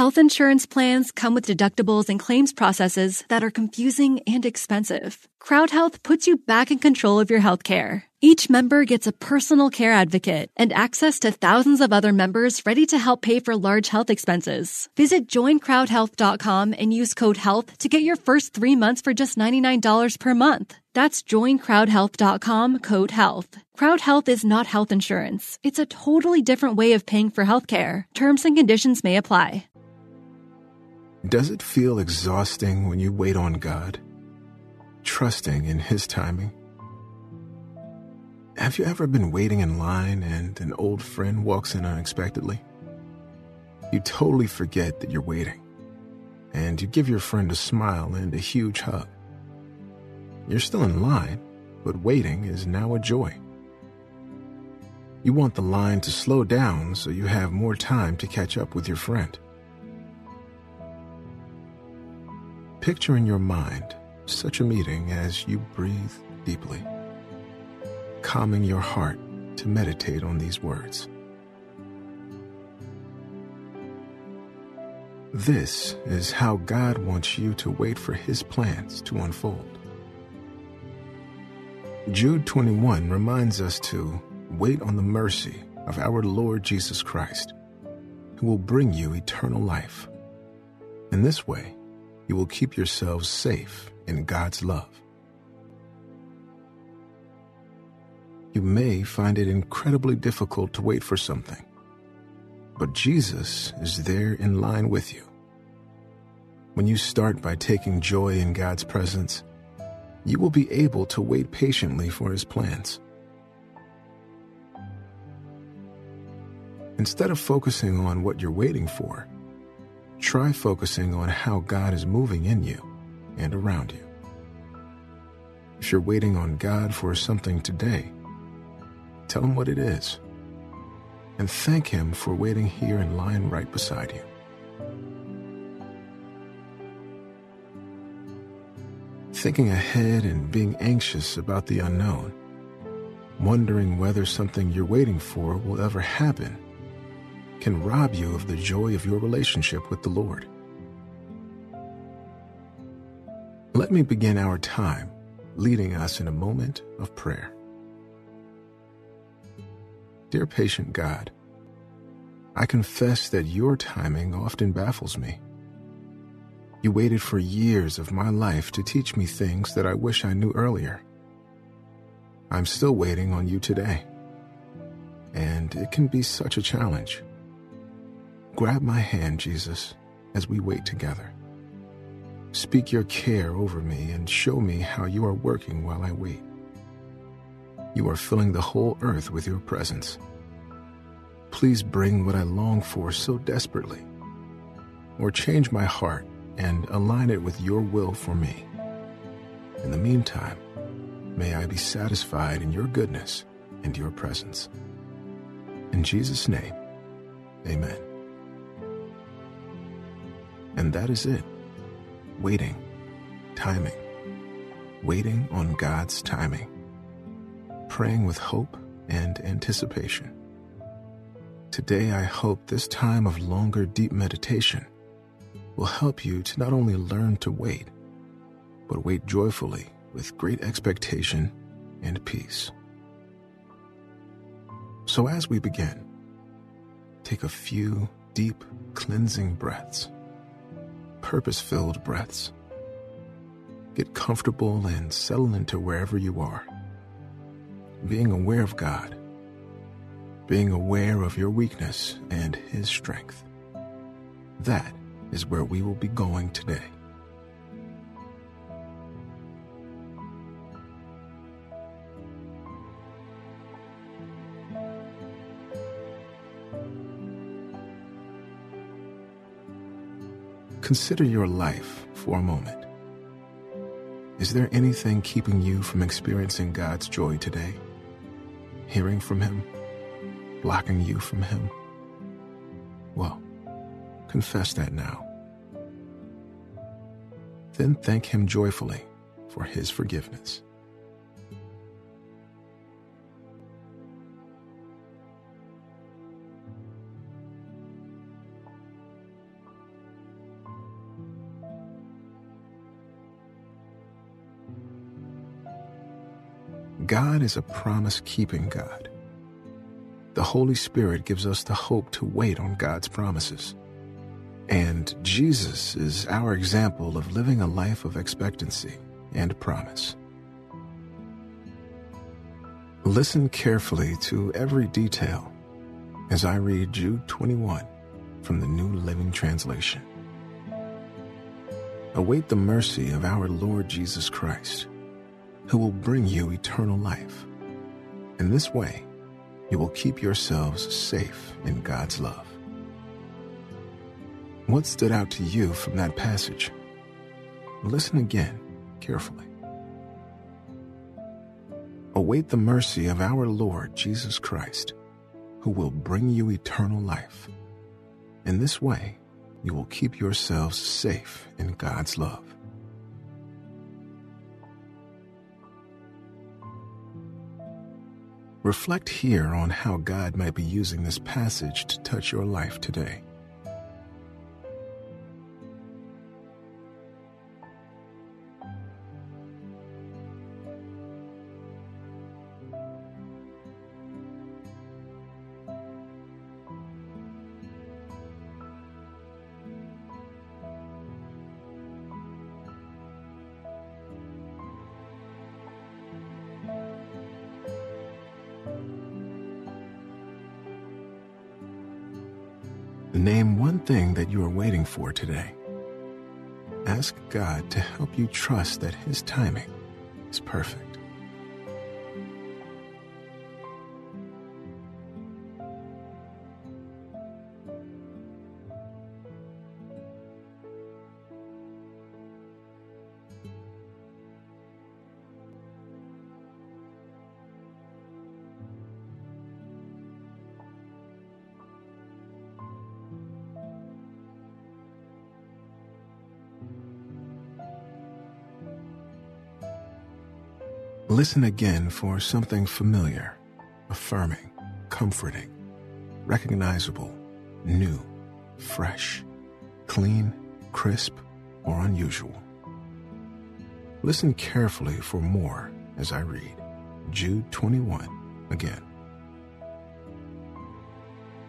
Health insurance plans come with deductibles and claims processes that are confusing and expensive. Crowd Health puts you back in control of your health care. Each member gets a personal care advocate and access to thousands of other members ready to help pay for large health expenses. Visit joincrowdhealth.com and use code HEALTH to get your first three months for just $99 per month. That's joincrowdhealth.com code HEALTH. Crowd Health is not health insurance. It's a totally different way of paying for healthcare. Terms and conditions may apply. Does it feel exhausting when you wait on God, trusting in His timing? Have you ever been waiting in line and an old friend walks in unexpectedly? You totally forget that you're waiting, and you give your friend a smile and a huge hug. You're still in line, but waiting is now a joy. You want the line to slow down so you have more time to catch up with your friend. Picture in your mind such a meeting as you breathe deeply, calming your heart to meditate on these words. This is how God wants you to wait for His plans to unfold. Jude 21 reminds us to wait on the mercy of our Lord Jesus Christ, who will bring you eternal life. In this way, you will keep yourselves safe in God's love. You may find it incredibly difficult to wait for something, but Jesus is there in line with you. When you start by taking joy in God's presence, you will be able to wait patiently for His plans. Instead of focusing on what you're waiting for, try focusing on how God is moving in you and around you. If you're waiting on God for something today, tell Him what it is and thank Him for waiting here in line right beside you. Thinking ahead and being anxious about the unknown, wondering whether something you're waiting for will ever happen can rob you of the joy of your relationship with the Lord. Let me begin our time leading us in a moment of prayer. Dear patient God, I confess that your timing often baffles me. You waited for years of my life to teach me things that I wish I knew earlier. I'm still waiting on you today, and it can be such a challenge. Grab my hand, Jesus, as we wait together. Speak your care over me and show me how you are working while I wait. You are filling the whole earth with your presence. Please bring what I long for so desperately, or change my heart and align it with your will for me. In the meantime, may I be satisfied in your goodness and your presence. In Jesus' name, amen. And that is it. Waiting, timing, waiting on God's timing, praying with hope and anticipation. Today, I hope this time of longer, deep meditation will help you to not only learn to wait, but wait joyfully with great expectation and peace. So, as we begin, take a few deep, cleansing breaths purpose filled breaths. Get comfortable and settle into wherever you are. Being aware of God, being aware of your weakness and His strength. That is where we will be going today. Consider your life for a moment. Is there anything keeping you from experiencing God's joy today? Hearing from Him? Blocking you from Him? Well, confess that now. Then thank Him joyfully for His forgiveness. God is a promise keeping God. The Holy Spirit gives us the hope to wait on God's promises. And Jesus is our example of living a life of expectancy and promise. Listen carefully to every detail as I read Jude 21 from the New Living Translation. Await the mercy of our Lord Jesus Christ, who will bring you eternal life. In this way, you will keep yourselves safe in God's love. What stood out to you from that passage? Listen again carefully. Await the mercy of our Lord Jesus Christ, who will bring you eternal life. In this way, you will keep yourselves safe in God's love. Reflect here on how God might be using this passage to touch your life today. Name one thing that you are waiting for today. Ask God to help you trust that His timing is perfect. Listen again for something familiar, affirming, comforting, recognizable, new, fresh, clean, crisp, or unusual. Listen carefully for more as I read Jude 21 again.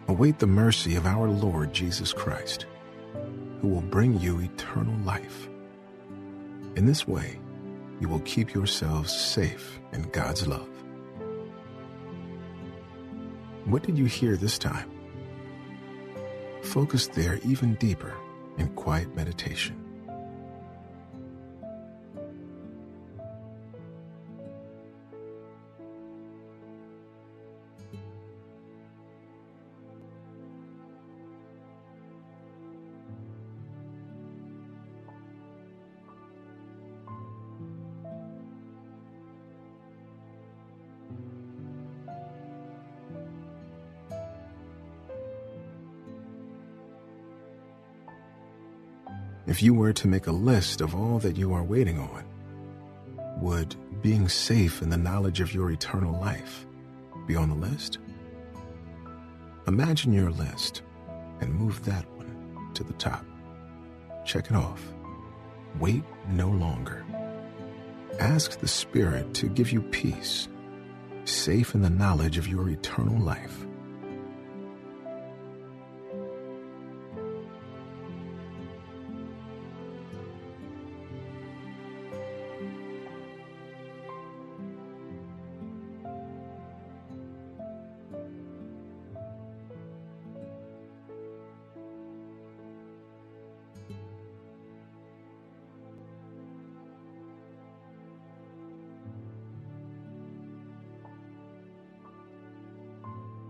Await the mercy of our Lord Jesus Christ, who will bring you eternal life. In this way, you will keep yourselves safe in God's love. What did you hear this time? Focus there even deeper in quiet meditation. If you were to make a list of all that you are waiting on, would being safe in the knowledge of your eternal life be on the list? Imagine your list and move that one to the top. Check it off. Wait no longer. Ask the Spirit to give you peace, safe in the knowledge of your eternal life.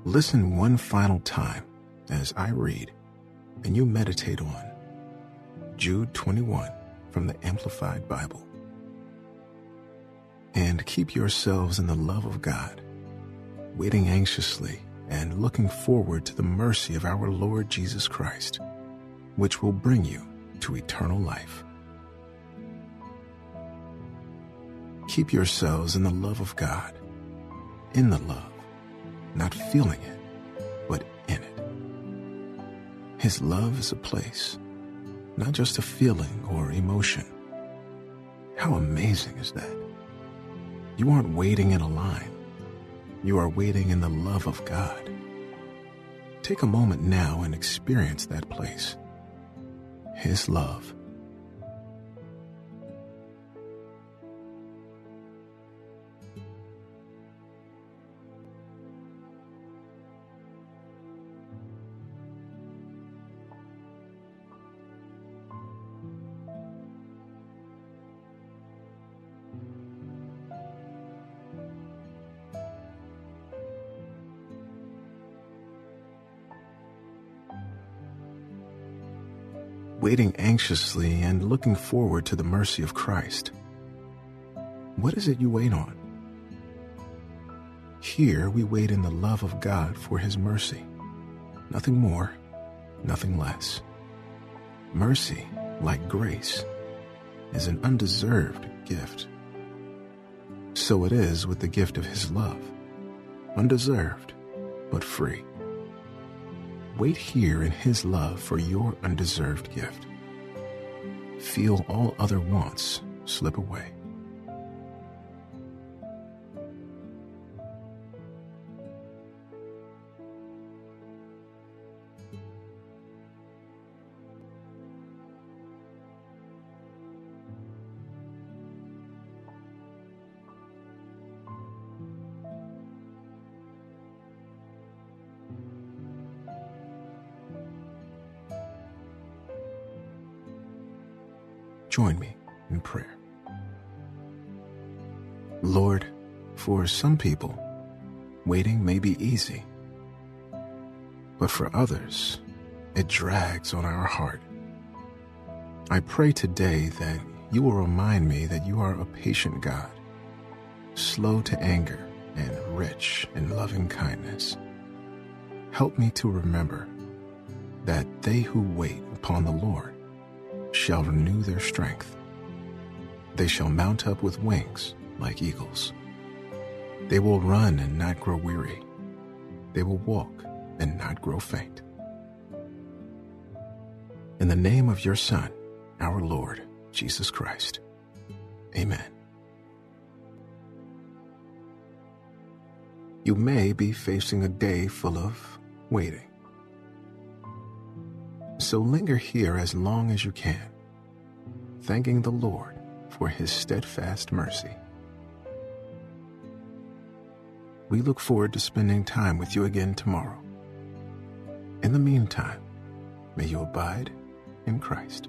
Listen one final time as I read and you meditate on Jude 21 from the Amplified Bible. And keep yourselves in the love of God, waiting anxiously and looking forward to the mercy of our Lord Jesus Christ, which will bring you to eternal life. Keep yourselves in the love of God, in the love not feeling it, but in it. His love is a place, not just a feeling or emotion. How amazing is that? You aren't waiting in a line. You are waiting in the love of God. Take a moment now and experience that place. His love. Waiting anxiously and looking forward to the mercy of Christ. What is it you wait on? Here we wait in the love of God for His mercy. Nothing more, nothing less. Mercy, like grace, is an undeserved gift. So it is with the gift of His love, undeserved, but free. Wait here in His love for your undeserved gift. Feel all other wants slip away. Join me in prayer. Lord, for some people, waiting may be easy, but for others, it drags on our heart. I pray today that you will remind me that you are a patient God, slow to anger and rich in loving kindness. Help me to remember that they who wait upon the Lord shall renew their strength. They shall mount up with wings like eagles. They will run and not grow weary. They will walk and not grow faint. In the name of your Son, our Lord, Jesus Christ. Amen. You may be facing a day full of waiting. So linger here as long as you can, thanking the Lord for his steadfast mercy. We look forward to spending time with you again tomorrow. In the meantime, may you abide in Christ.